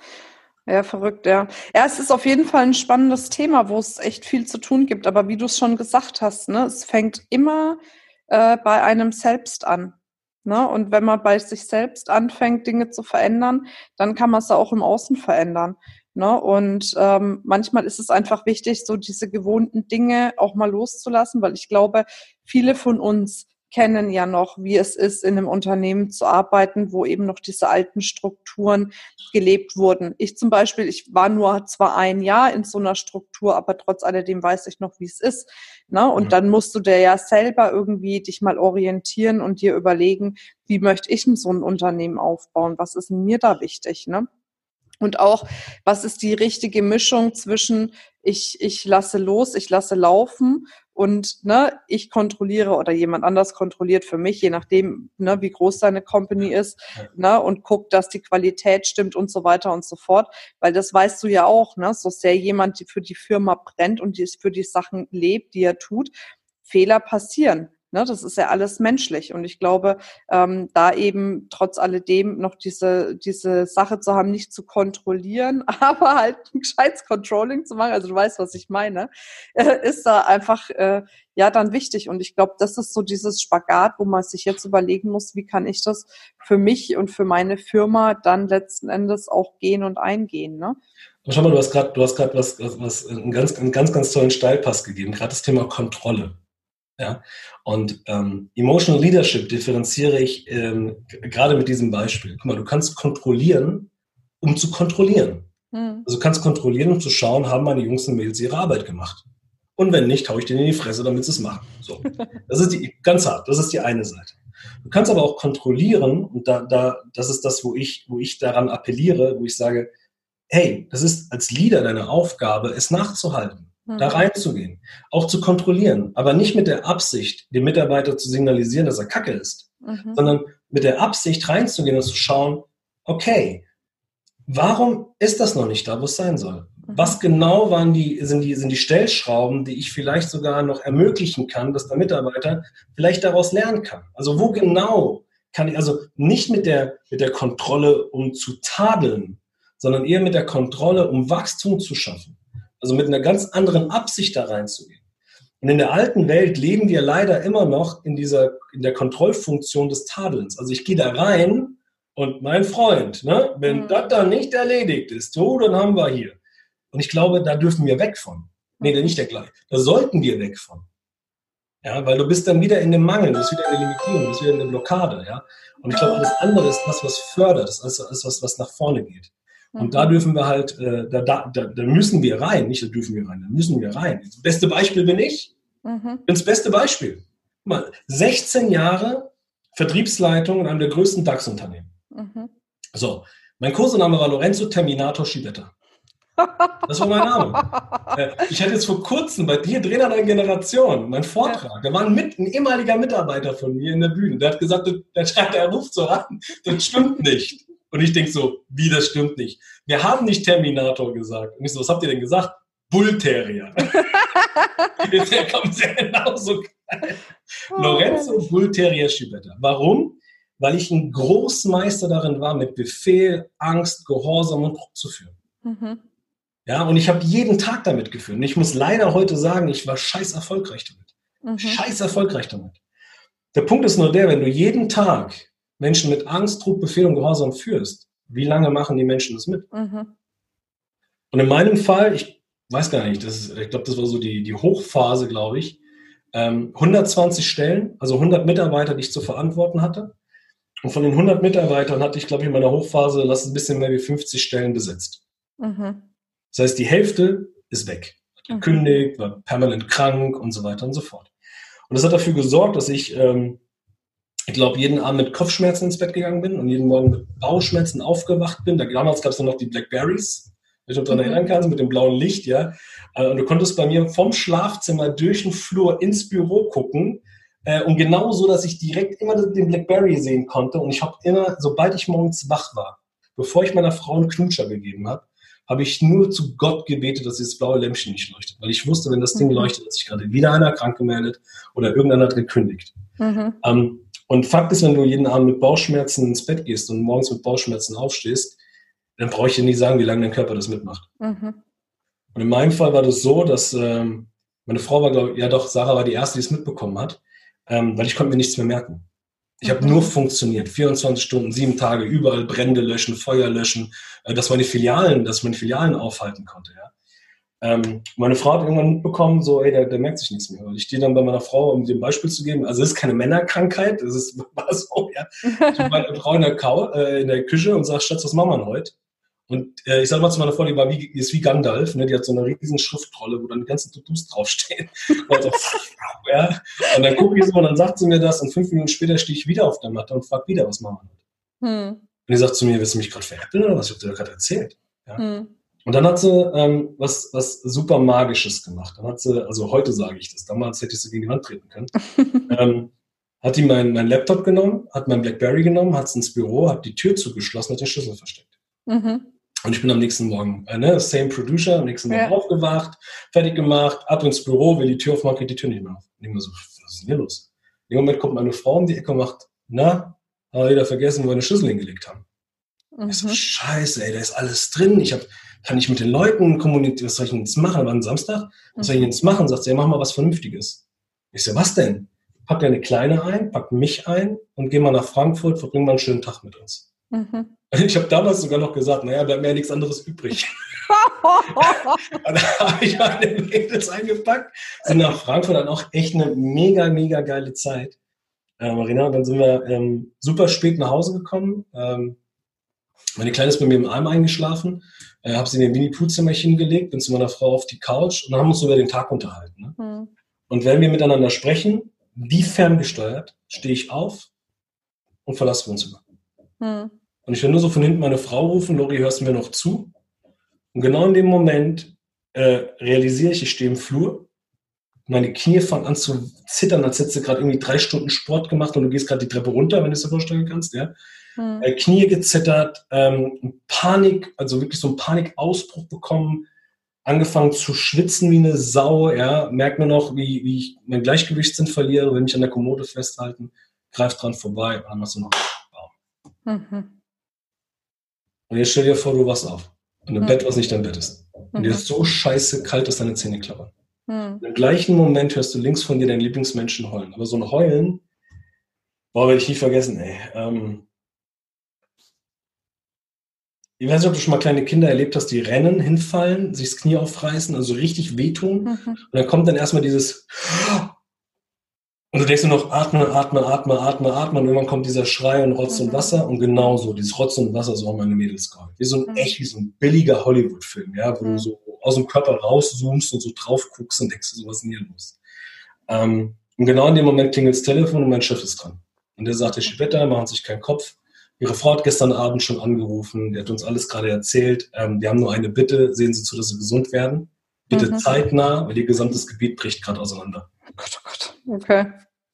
Ja, verrückt, ja. Ja, es ist auf jeden Fall ein spannendes Thema, wo es echt viel zu tun gibt. Aber wie du es schon gesagt hast, ne, es fängt immer äh, bei einem selbst an. Ne? Und wenn man bei sich selbst anfängt, Dinge zu verändern, dann kann man es auch im Außen verändern. Ne? Und ähm, manchmal ist es einfach wichtig, so diese gewohnten Dinge auch mal loszulassen, weil ich glaube, viele von uns kennen ja noch, wie es ist, in einem Unternehmen zu arbeiten, wo eben noch diese alten Strukturen gelebt wurden. Ich zum Beispiel, ich war nur zwar ein Jahr in so einer Struktur, aber trotz alledem weiß ich noch, wie es ist. Ne? Und mhm. dann musst du dir ja selber irgendwie dich mal orientieren und dir überlegen, wie möchte ich denn so ein Unternehmen aufbauen? Was ist mir da wichtig? Ne? Und auch, was ist die richtige Mischung zwischen ich, ich lasse los, ich lasse laufen und ne, ich kontrolliere oder jemand anders kontrolliert für mich, je nachdem, ne, wie groß deine Company ist, ne, und guckt, dass die Qualität stimmt und so weiter und so fort. Weil das weißt du ja auch, ne, so sehr jemand für die Firma brennt und die für die Sachen lebt, die er tut, Fehler passieren. Ne, das ist ja alles menschlich. Und ich glaube, ähm, da eben trotz alledem noch diese, diese Sache zu haben, nicht zu kontrollieren, aber halt ein gescheites Controlling zu machen, also du weißt, was ich meine, äh, ist da einfach äh, ja dann wichtig. Und ich glaube, das ist so dieses Spagat, wo man sich jetzt überlegen muss, wie kann ich das für mich und für meine Firma dann letzten Endes auch gehen und eingehen. Ne? Schau mal, du hast gerade, du hast gerade was, was, was einen ganz, einen ganz, ganz tollen Steilpass gegeben, gerade das Thema Kontrolle. Ja? Und ähm, Emotional Leadership differenziere ich ähm, gerade mit diesem Beispiel. Guck mal, du kannst kontrollieren, um zu kontrollieren. Mhm. Also du kannst kontrollieren, um zu schauen, haben meine Jungs und Mädels ihre Arbeit gemacht. Und wenn nicht, haue ich denen in die Fresse, damit sie es machen. So. Das ist die, ganz hart, das ist die eine Seite. Du kannst aber auch kontrollieren, und da, da, das ist das, wo ich, wo ich daran appelliere, wo ich sage, hey, das ist als Leader deine Aufgabe, es nachzuhalten da reinzugehen, auch zu kontrollieren, aber nicht mit der Absicht, dem Mitarbeiter zu signalisieren, dass er Kacke ist, mhm. sondern mit der Absicht reinzugehen und zu schauen, okay, warum ist das noch nicht da, wo es sein soll? Mhm. Was genau waren die, sind die, sind die Stellschrauben, die ich vielleicht sogar noch ermöglichen kann, dass der Mitarbeiter vielleicht daraus lernen kann? Also wo genau kann ich, also nicht mit der, mit der Kontrolle, um zu tadeln, sondern eher mit der Kontrolle, um Wachstum zu schaffen. Also mit einer ganz anderen Absicht da reinzugehen. Und in der alten Welt leben wir leider immer noch in dieser, in der Kontrollfunktion des Tadelns. Also ich gehe da rein und mein Freund, ne, wenn mhm. das dann nicht erledigt ist, so, dann haben wir hier. Und ich glaube, da dürfen wir weg von. Nee, nicht der gleiche. Da sollten wir weg von. Ja, weil du bist dann wieder in dem Mangel, du bist wieder in der Limitierung, du bist wieder in der Blockade, ja. Und ich glaube, alles andere ist das, was fördert, ist alles, was, was nach vorne geht. Und da dürfen wir halt, äh, da, da, da müssen wir rein, nicht da dürfen wir rein, da müssen wir rein. Das beste Beispiel bin ich. Mhm. Bin das beste Beispiel. Guck mal, 16 Jahre Vertriebsleitung in einem der größten DAX-Unternehmen. Mhm. So, mein Kursename war Lorenzo Terminator Schibetta. Das war mein Name. Äh, ich hatte jetzt vor kurzem bei dir Trainer der Generation, mein Vortrag, ja. da war ein, mit, ein, ehemaliger Mitarbeiter von mir in der Bühne, der hat gesagt, der, der, der ruft so an, das stimmt nicht. Und ich denke so, wie, das stimmt nicht. Wir haben nicht Terminator gesagt. Und ich so, was habt ihr denn gesagt? Bullterrier. der kommt sehr genauso geil. Oh, Lorenzo Bullterrier Schibetta. Warum? Weil ich ein Großmeister darin war, mit Befehl, Angst, Gehorsam und Druck zu führen. Mhm. Ja, und ich habe jeden Tag damit geführt. Und ich muss leider heute sagen, ich war scheiß erfolgreich damit. Mhm. Scheiß erfolgreich damit. Der Punkt ist nur der, wenn du jeden Tag Menschen mit Angst, Druck, Befehl und Gehorsam führst, wie lange machen die Menschen das mit? Mhm. Und in meinem Fall, ich weiß gar nicht, das ist, ich glaube, das war so die, die Hochphase, glaube ich, ähm, 120 Stellen, also 100 Mitarbeiter, die ich zu verantworten hatte. Und von den 100 Mitarbeitern hatte ich, glaube ich, in meiner Hochphase, lass ein bisschen mehr wie 50 Stellen besetzt. Mhm. Das heißt, die Hälfte ist weg. gekündigt, war permanent krank und so weiter und so fort. Und das hat dafür gesorgt, dass ich, ähm, ich glaube, jeden Abend mit Kopfschmerzen ins Bett gegangen bin und jeden Morgen mit Bauchschmerzen aufgewacht bin. Da, damals gab es noch die Blackberries, wenn ich mich daran mhm. erinnern kann, mit dem blauen Licht, ja. Äh, und du konntest bei mir vom Schlafzimmer durch den Flur ins Büro gucken. Äh, und genau so, dass ich direkt immer den Blackberry sehen konnte. Und ich habe immer, sobald ich morgens wach war, bevor ich meiner Frau einen Knutscher gegeben habe, habe ich nur zu Gott gebetet, dass dieses blaue Lämpchen nicht leuchtet. Weil ich wusste, wenn das Ding mhm. leuchtet, hat sich gerade wieder einer krank gemeldet oder irgendeiner hat gekündigt. Mhm. Ähm, und Fakt ist, wenn du jeden Abend mit Bauchschmerzen ins Bett gehst und morgens mit Bauchschmerzen aufstehst, dann brauche ich dir nicht sagen, wie lange dein Körper das mitmacht. Mhm. Und in meinem Fall war das so, dass ähm, meine Frau war, glaube ich, ja doch, Sarah war die erste, die es mitbekommen hat, ähm, weil ich konnte mir nichts mehr merken. Ich habe nur funktioniert. 24 Stunden, sieben Tage, überall Brände löschen, Feuer löschen, äh, dass meine Filialen, dass meine Filialen aufhalten konnte. Ja. Ähm, meine Frau hat irgendwann mitbekommen, so, ey, der, der merkt sich nichts mehr. Und ich stehe dann bei meiner Frau, um ein Beispiel zu geben. Also es ist keine Männerkrankheit, das ist war so, ja. Ich bin meine Frau in der, Kau, äh, in der Küche und sage, Schatz, was machen wir heute? Und äh, ich sage mal zu meiner Frau, die war wie, die ist wie Gandalf, ne? die hat so eine riesen Schriftrolle, wo dann die ganzen Tutus draufstehen. Und, so, ja. und dann gucke ich so und dann sagt sie mir das und fünf Minuten später stehe ich wieder auf der Matte und frage wieder, was machen wir hm. Und die sagt zu mir, willst du mich gerade veräppeln oder was? Ich habe dir gerade erzählt. Ja. Hm. Und dann hat sie ähm, was, was super Magisches gemacht. Dann hat sie, also heute sage ich das, damals hätte ich sie gegen die Wand treten können. ähm, hat die meinen mein Laptop genommen, hat mein Blackberry genommen, hat es ins Büro, hat die Tür zugeschlossen, hat den Schlüssel versteckt. Mhm. Und ich bin am nächsten Morgen, äh, ne, same Producer, am nächsten Morgen ja. aufgewacht, fertig gemacht, ab ins Büro, will die Tür aufmachen, geht die Tür nicht mehr auf. Und ich mir so, was ist denn hier los? In dem Moment kommt meine Frau um die Ecke und macht, na, haben wir wieder vergessen, wo wir eine Schlüssel hingelegt haben. Mhm. Ich so, scheiße, ey, da ist alles drin. Ich hab, kann ich mit den Leuten kommunizieren, was soll ich denn jetzt machen? War ein Samstag? Was soll ich denn jetzt machen? Sagt sie, ja, mach mal was Vernünftiges. Ich so, was denn? Pack deine Kleine ein, pack mich ein und geh mal nach Frankfurt, verbring mal einen schönen Tag mit uns. Mhm. Ich habe damals sogar noch gesagt, naja, bleibt mir ja nichts anderes übrig. dann habe ich meine Mädels eingepackt, sind nach Frankfurt, dann auch echt eine mega, mega geile Zeit. Äh, Marina, dann sind wir ähm, super spät nach Hause gekommen. Ähm, meine Kleine ist bei mir im Arm eingeschlafen, äh, habe sie in den Mini-Poo-Zimmerchen gelegt, bin zu meiner Frau auf die Couch und haben uns über den Tag unterhalten. Ne? Mhm. Und wenn wir miteinander sprechen, wie ferngesteuert, stehe ich auf und verlasse Wohnzimmer. Mhm. Und ich höre nur so von hinten meine Frau rufen, Lori, hörst du mir noch zu? Und genau in dem Moment äh, realisiere ich, ich stehe im Flur. Meine Knie fangen an zu zittern, als hättest du gerade irgendwie drei Stunden Sport gemacht und du gehst gerade die Treppe runter, wenn du es dir vorstellen kannst. Ja? Hm. Äh, Knie gezittert, ähm, Panik, also wirklich so einen Panikausbruch bekommen, angefangen zu schwitzen wie eine Sau. Ja? Merk mir noch, wie, wie ich mein Gleichgewichtssinn verliere, wenn ich an der Kommode festhalten, greift dran vorbei und dann machst du noch. Mhm. Und jetzt stell dir vor, du wachst auf. Und im mhm. Bett, was nicht dein Bett ist. Und dir ist so scheiße kalt, dass deine Zähne klappern. Mhm. Im gleichen Moment hörst du links von dir deinen Lieblingsmenschen heulen. Aber so ein Heulen, boah, werde ich nie vergessen, ey. Ähm, ich weiß nicht, ob du schon mal kleine Kinder erlebt hast, die rennen, hinfallen, sich das Knie aufreißen, also richtig wehtun. Mhm. Und dann kommt dann erstmal dieses und du denkst nur noch, atme, atme, atme, atme, atme. Und irgendwann kommt dieser Schrei und Rotz mhm. und Wasser. Und genauso, dieses Rotz und Wasser, so haben meine Mädels geheult. Wie so ein, mhm. echt wie so ein billiger Hollywood-Film, ja, wo mhm. du so aus dem Körper rauszoomst und so drauf guckst und denkst, sowas nie los. Ähm, und genau in dem Moment klingelt das Telefon und mein Chef ist dran. Und der sagt, Herr Schibetta, machen sich keinen Kopf. Ihre Frau hat gestern Abend schon angerufen, der hat uns alles gerade erzählt. Ähm, wir haben nur eine Bitte, sehen Sie zu, dass Sie gesund werden. Bitte mhm. zeitnah, weil Ihr gesamtes Gebiet bricht gerade auseinander. Gott, oh Gott. Okay.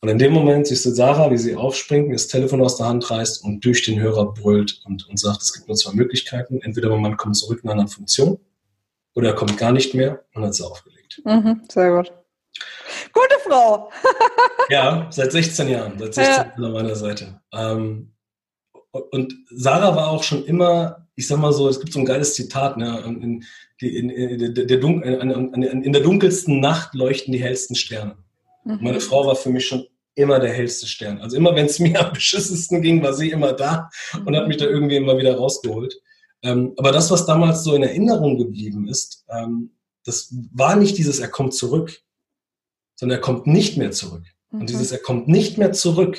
Und in dem Moment siehst du Sarah, wie sie aufspringt, das Telefon aus der Hand reißt und durch den Hörer brüllt und, und sagt, es gibt nur zwei Möglichkeiten. Entweder mein Mann kommt zurück in einer Funktion oder er kommt gar nicht mehr und hat sie aufgelegt. Mhm, sehr gut. Gute Frau. ja, seit 16 Jahren, seit 16 Jahren ja. an meiner Seite. Ähm, und Sarah war auch schon immer, ich sag mal so, es gibt so ein geiles Zitat, ne, in, in, in, der, in der dunkelsten Nacht leuchten die hellsten Sterne. Mhm. Meine Frau war für mich schon immer der hellste Stern. Also immer, wenn es mir am beschissensten ging, war sie immer da und hat mich da irgendwie immer wieder rausgeholt. Ähm, aber das, was damals so in Erinnerung geblieben ist, ähm, das war nicht dieses, er kommt zurück, sondern er kommt nicht mehr zurück. Mhm. Und dieses, er kommt nicht mehr zurück,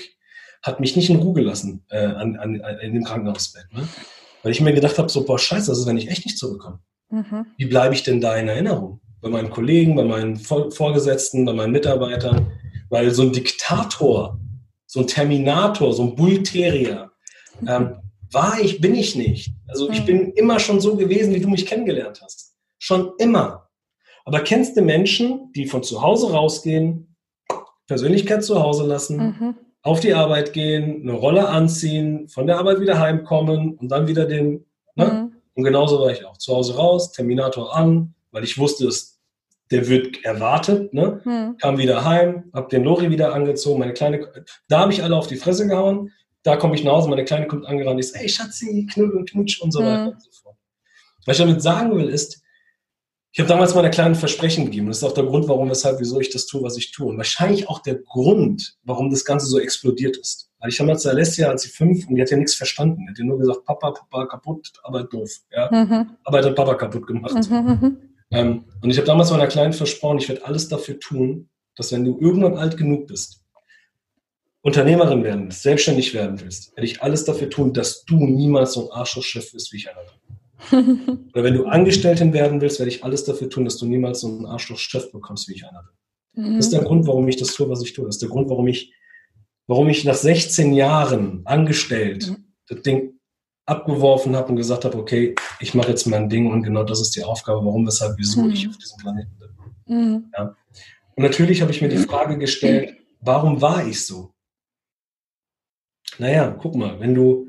hat mich nicht in Ruhe gelassen äh, an, an, in dem Krankenhausbett. Ne? Weil ich mir gedacht habe, so, boah, scheiße, das ist, wenn ich echt nicht zurückkomme. Mhm. Wie bleibe ich denn da in Erinnerung? bei meinen Kollegen, bei meinen Vorgesetzten, bei meinen Mitarbeitern, weil so ein Diktator, so ein Terminator, so ein Bullterier, ähm, war ich, bin ich nicht. Also ich hm. bin immer schon so gewesen, wie du mich kennengelernt hast. Schon immer. Aber kennst du Menschen, die von zu Hause rausgehen, Persönlichkeit zu Hause lassen, mhm. Auf die Arbeit gehen, eine Rolle anziehen, von der Arbeit wieder heimkommen und dann wieder den, ne? Mhm. Und genauso war ich auch. Zu Hause raus, Terminator an, weil ich wusste, dass der wird erwartet, ne? Mhm. Kam wieder heim, hab den Lori wieder angezogen, meine kleine, da habe ich alle auf die Fresse gehauen, da komme ich nach Hause, meine Kleine kommt angerannt, ich sage, hey Schatzi, knuddel und knutsch und so weiter mhm. und so fort. Was ich damit sagen will, ist, ich habe damals meiner Kleinen Versprechen gegeben. Das ist auch der Grund, warum, weshalb, wieso ich das tue, was ich tue. Und wahrscheinlich auch der Grund, warum das Ganze so explodiert ist. Weil ich damals Alessia, als sie fünf, und die hat ja nichts verstanden. Die hat ja nur gesagt, Papa, Papa kaputt, Arbeit doof. Ja? Mhm. Arbeit hat Papa kaputt gemacht. Mhm. mhm. Ähm, und ich habe damals meiner Kleinen versprochen, ich werde alles dafür tun, dass wenn du irgendwann alt genug bist, Unternehmerin werden willst, selbstständig werden willst, werde ich alles dafür tun, dass du niemals so ein Arschlochchef bist wie ich einer bin. Oder wenn du Angestellten werden willst, werde ich alles dafür tun, dass du niemals so einen Arschlochchef bekommst wie ich einer bin. Mhm. Das ist der Grund, warum ich das tue, was ich tue. Das ist der Grund, warum ich, warum ich nach 16 Jahren angestellt mhm. das Ding abgeworfen habe und gesagt habe, okay, ich mache jetzt mein Ding und genau das ist die Aufgabe, warum, weshalb, wieso mhm. ich auf diesem Planeten bin. Mhm. Ja. Und natürlich habe ich mir die Frage gestellt, warum war ich so? Naja, guck mal, wenn du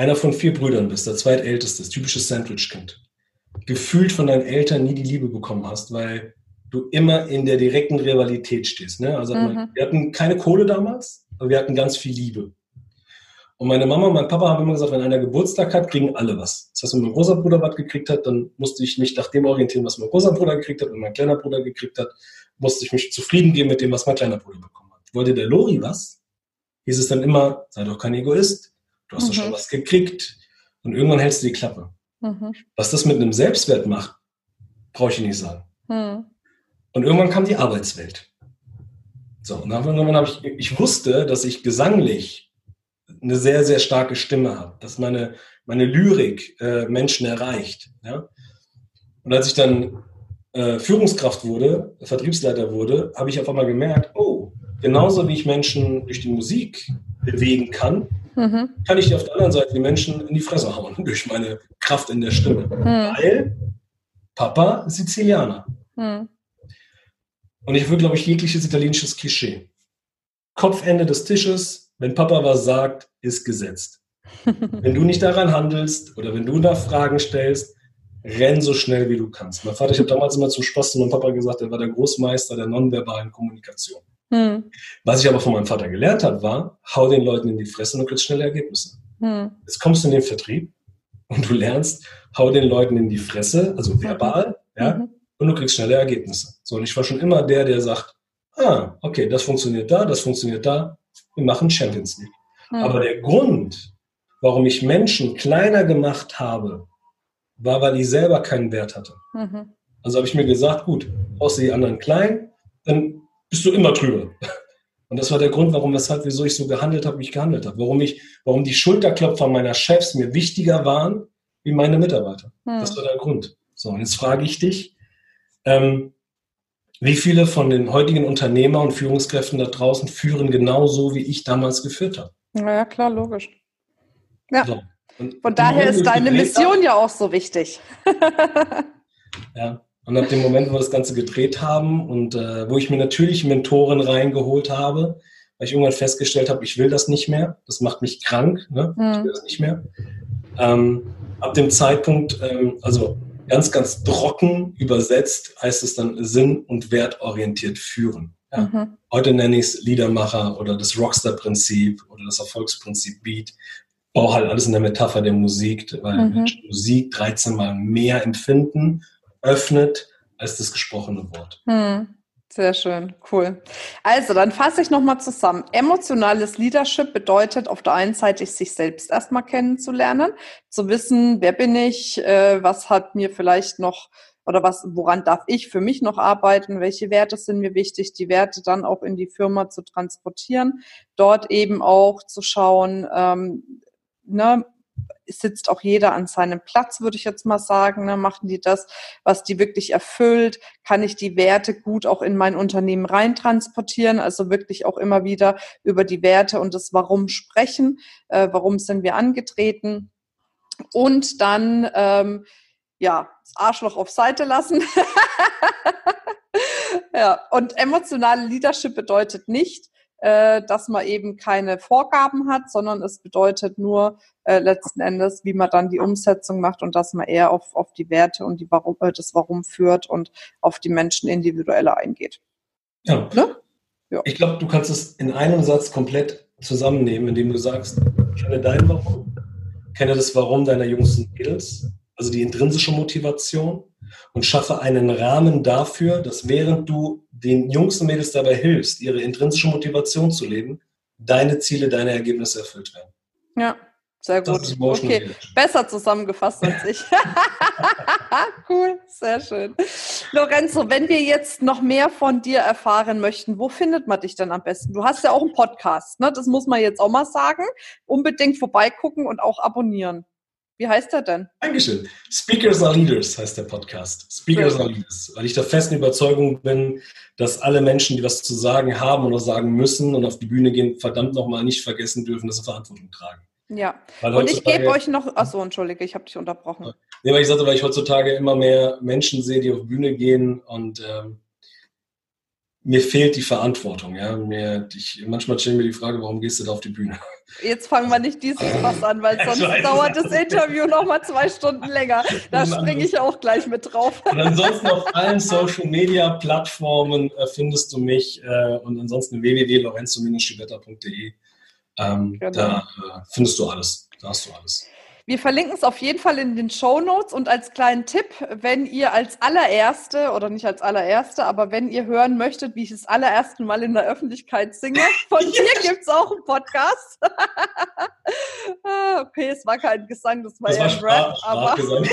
einer von vier Brüdern bist, der zweitälteste, typisches Sandwich-Kind, gefühlt von deinen Eltern nie die Liebe bekommen hast, weil du immer in der direkten Rivalität stehst. Ne? Also mhm. wir hatten keine Kohle damals, aber wir hatten ganz viel Liebe. Und meine Mama und mein Papa haben immer gesagt, wenn einer Geburtstag hat, kriegen alle was. Das heißt, wenn mein großer Bruder was gekriegt hat, dann musste ich mich nach dem orientieren, was mein großer Bruder gekriegt hat und mein kleiner Bruder gekriegt hat, musste ich mich zufrieden geben mit dem, was mein kleiner Bruder bekommen hat. Wollte der Lori was, hieß es dann immer, sei doch kein Egoist, du hast mhm. doch schon was gekriegt. Und irgendwann hältst du die Klappe. Mhm. Was das mit einem Selbstwert macht, brauche ich nicht sagen. Mhm. Und irgendwann kam die Arbeitswelt. So, und dann irgendwann habe ich, ich wusste, dass ich gesanglich eine sehr, sehr starke Stimme habe, dass meine, meine Lyrik äh, Menschen erreicht. Ja? Und als ich dann äh, Führungskraft wurde, Vertriebsleiter wurde, habe ich auf einmal gemerkt, oh, genauso wie ich Menschen durch die Musik bewegen kann, mhm. kann ich auf der anderen Seite die Menschen in die Fresse hauen durch meine Kraft in der Stimme. Mhm. Weil Papa Sizilianer. Mhm. Und ich würde, glaube ich, jegliches italienisches Klischee. Kopfende des Tisches, wenn Papa was sagt, ist gesetzt. wenn du nicht daran handelst oder wenn du da Fragen stellst, renn so schnell wie du kannst. Mein Vater, ich habe damals immer zum Spaß zu meinem Papa gesagt, er war der Großmeister der nonverbalen Kommunikation. Hm. Was ich aber von meinem Vater gelernt habe, war, hau den Leuten in die Fresse und du kriegst schnelle Ergebnisse. Hm. Jetzt kommst du in den Vertrieb und du lernst, hau den Leuten in die Fresse, also verbal, mhm. ja, und du kriegst schnelle Ergebnisse. So, und ich war schon immer der, der sagt, ah, okay, das funktioniert da, das funktioniert da, wir machen Champions League. Mhm. Aber der Grund, warum ich Menschen kleiner gemacht habe, war, weil ich selber keinen Wert hatte. Mhm. Also habe ich mir gesagt, gut, du die anderen klein, dann bist du immer drüber. Und das war der Grund, warum, weshalb, wieso ich so gehandelt habe, wie ich gehandelt habe. Warum ich, warum die Schulterklopfer meiner Chefs mir wichtiger waren wie meine Mitarbeiter. Hm. Das war der Grund. So, und jetzt frage ich dich, ähm, wie viele von den heutigen Unternehmer und Führungskräften da draußen führen genauso, wie ich damals geführt habe? Ja, klar, logisch. Ja. So. Von daher ist deine Mission ja auch so wichtig. ja. Und ab dem Moment, wo wir das Ganze gedreht haben und äh, wo ich mir natürlich Mentoren reingeholt habe, weil ich irgendwann festgestellt habe, ich will das nicht mehr, das macht mich krank, ne? Mhm. ich will das nicht mehr. Ähm, ab dem Zeitpunkt, ähm, also ganz, ganz trocken übersetzt, heißt es dann sinn- und wertorientiert führen. Ja? Mhm. Heute nenne ich es Liedermacher oder das Rockstar-Prinzip oder das Erfolgsprinzip Beat. Brauche halt alles in der Metapher der Musik, weil mhm. Musik 13 mal mehr empfinden öffnet als das gesprochene Wort. Hm. Sehr schön, cool. Also, dann fasse ich nochmal zusammen. Emotionales Leadership bedeutet auf der einen Seite, sich selbst erstmal kennenzulernen, zu wissen, wer bin ich, äh, was hat mir vielleicht noch oder was, woran darf ich für mich noch arbeiten, welche Werte sind mir wichtig, die Werte dann auch in die Firma zu transportieren, dort eben auch zu schauen, ähm, ne, sitzt auch jeder an seinem Platz, würde ich jetzt mal sagen. Ne? Machen die das, was die wirklich erfüllt? Kann ich die Werte gut auch in mein Unternehmen reintransportieren? Also wirklich auch immer wieder über die Werte und das Warum sprechen. Äh, warum sind wir angetreten? Und dann, ähm, ja, das Arschloch auf Seite lassen. ja, und emotionale Leadership bedeutet nicht, äh, dass man eben keine Vorgaben hat, sondern es bedeutet nur äh, letzten Endes, wie man dann die Umsetzung macht und dass man eher auf, auf die Werte und die Warum, äh, das Warum führt und auf die Menschen individueller eingeht. Ja. Ne? ja. Ich glaube, du kannst es in einem Satz komplett zusammennehmen, indem du sagst, kenne dein Warum, kenne das Warum deiner Jungs und Mädels, also die intrinsische Motivation und schaffe einen Rahmen dafür, dass während du den Jungs und Mädels dabei hilfst, ihre intrinsische Motivation zu leben, deine Ziele, deine Ergebnisse erfüllt werden. Ja, sehr gut. Okay, besser zusammengefasst als ich. cool, sehr schön. Lorenzo, wenn wir jetzt noch mehr von dir erfahren möchten, wo findet man dich denn am besten? Du hast ja auch einen Podcast, ne? Das muss man jetzt auch mal sagen. Unbedingt vorbeigucken und auch abonnieren. Wie heißt er denn? Dankeschön. Speakers are Leaders heißt der Podcast. Speakers are Leaders. Weil ich der festen Überzeugung bin, dass alle Menschen, die was zu sagen haben oder sagen müssen und auf die Bühne gehen, verdammt nochmal nicht vergessen dürfen, dass sie Verantwortung tragen. Ja. und ich gebe euch noch, achso, entschuldige, ich habe dich unterbrochen. Nee, weil ich sagte, weil ich heutzutage immer mehr Menschen sehe, die auf Bühne gehen und ähm, mir fehlt die Verantwortung. Ja? Mir, ich, manchmal stelle mir die Frage, warum gehst du da auf die Bühne? Jetzt fangen wir nicht dieses Fass an, weil sonst dauert das Interview noch mal zwei Stunden länger. Da springe ich auch gleich mit drauf. Und ansonsten auf allen Social Media Plattformen äh, findest du mich äh, und ansonsten www.lorenzo-schibetta.de. Ähm, genau. Da äh, findest du alles. Da hast du alles. Wir verlinken es auf jeden Fall in den Show Notes und als kleinen Tipp, wenn ihr als allererste oder nicht als allererste, aber wenn ihr hören möchtet, wie ich das allererste Mal in der Öffentlichkeit singe, von dir gibt es auch einen Podcast. Okay, es war kein Gesang, das war das eher war Rap, aber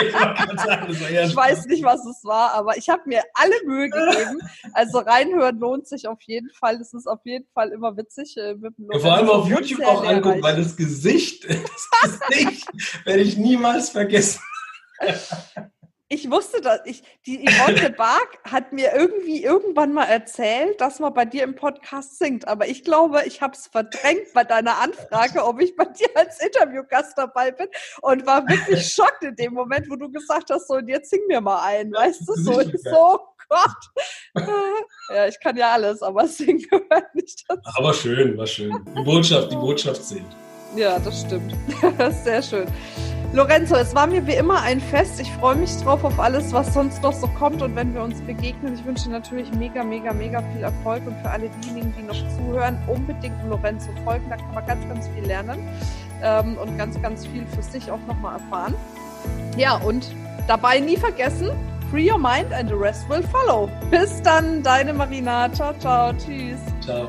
ich, weiß nicht, was es war, aber ich habe mir alle Mühe gegeben. Also reinhören lohnt sich auf jeden Fall. Es ist auf jeden Fall immer witzig. Äh, ja, vor allem auf YouTube auch angucken, weil das Gesicht, das Gesicht werde ich niemals vergessen. Ich wusste das. Ich, die Yvonne Bark hat mir irgendwie irgendwann mal erzählt, dass man bei dir im Podcast singt. Aber ich glaube, ich habe es verdrängt bei deiner Anfrage, ob ich bei dir als Interviewgast dabei bin und war wirklich schockt in dem Moment, wo du gesagt hast, so, und jetzt sing mir mal ein, weißt du, so, so, Gott. Ja, ich kann ja alles, aber singen gehört nicht dazu. Aber schön, war schön. Die Botschaft, die Botschaft singt. Ja, das stimmt. Sehr schön. Lorenzo, es war mir wie immer ein Fest. Ich freue mich drauf auf alles, was sonst noch so kommt und wenn wir uns begegnen. Ich wünsche natürlich mega, mega, mega viel Erfolg und für alle diejenigen, die noch zuhören, unbedingt Lorenzo folgen. Da kann man ganz, ganz viel lernen ähm, und ganz, ganz viel für sich auch nochmal erfahren. Ja, und dabei nie vergessen, free your mind and the rest will follow. Bis dann, deine Marina. Ciao, ciao, tschüss. Ciao.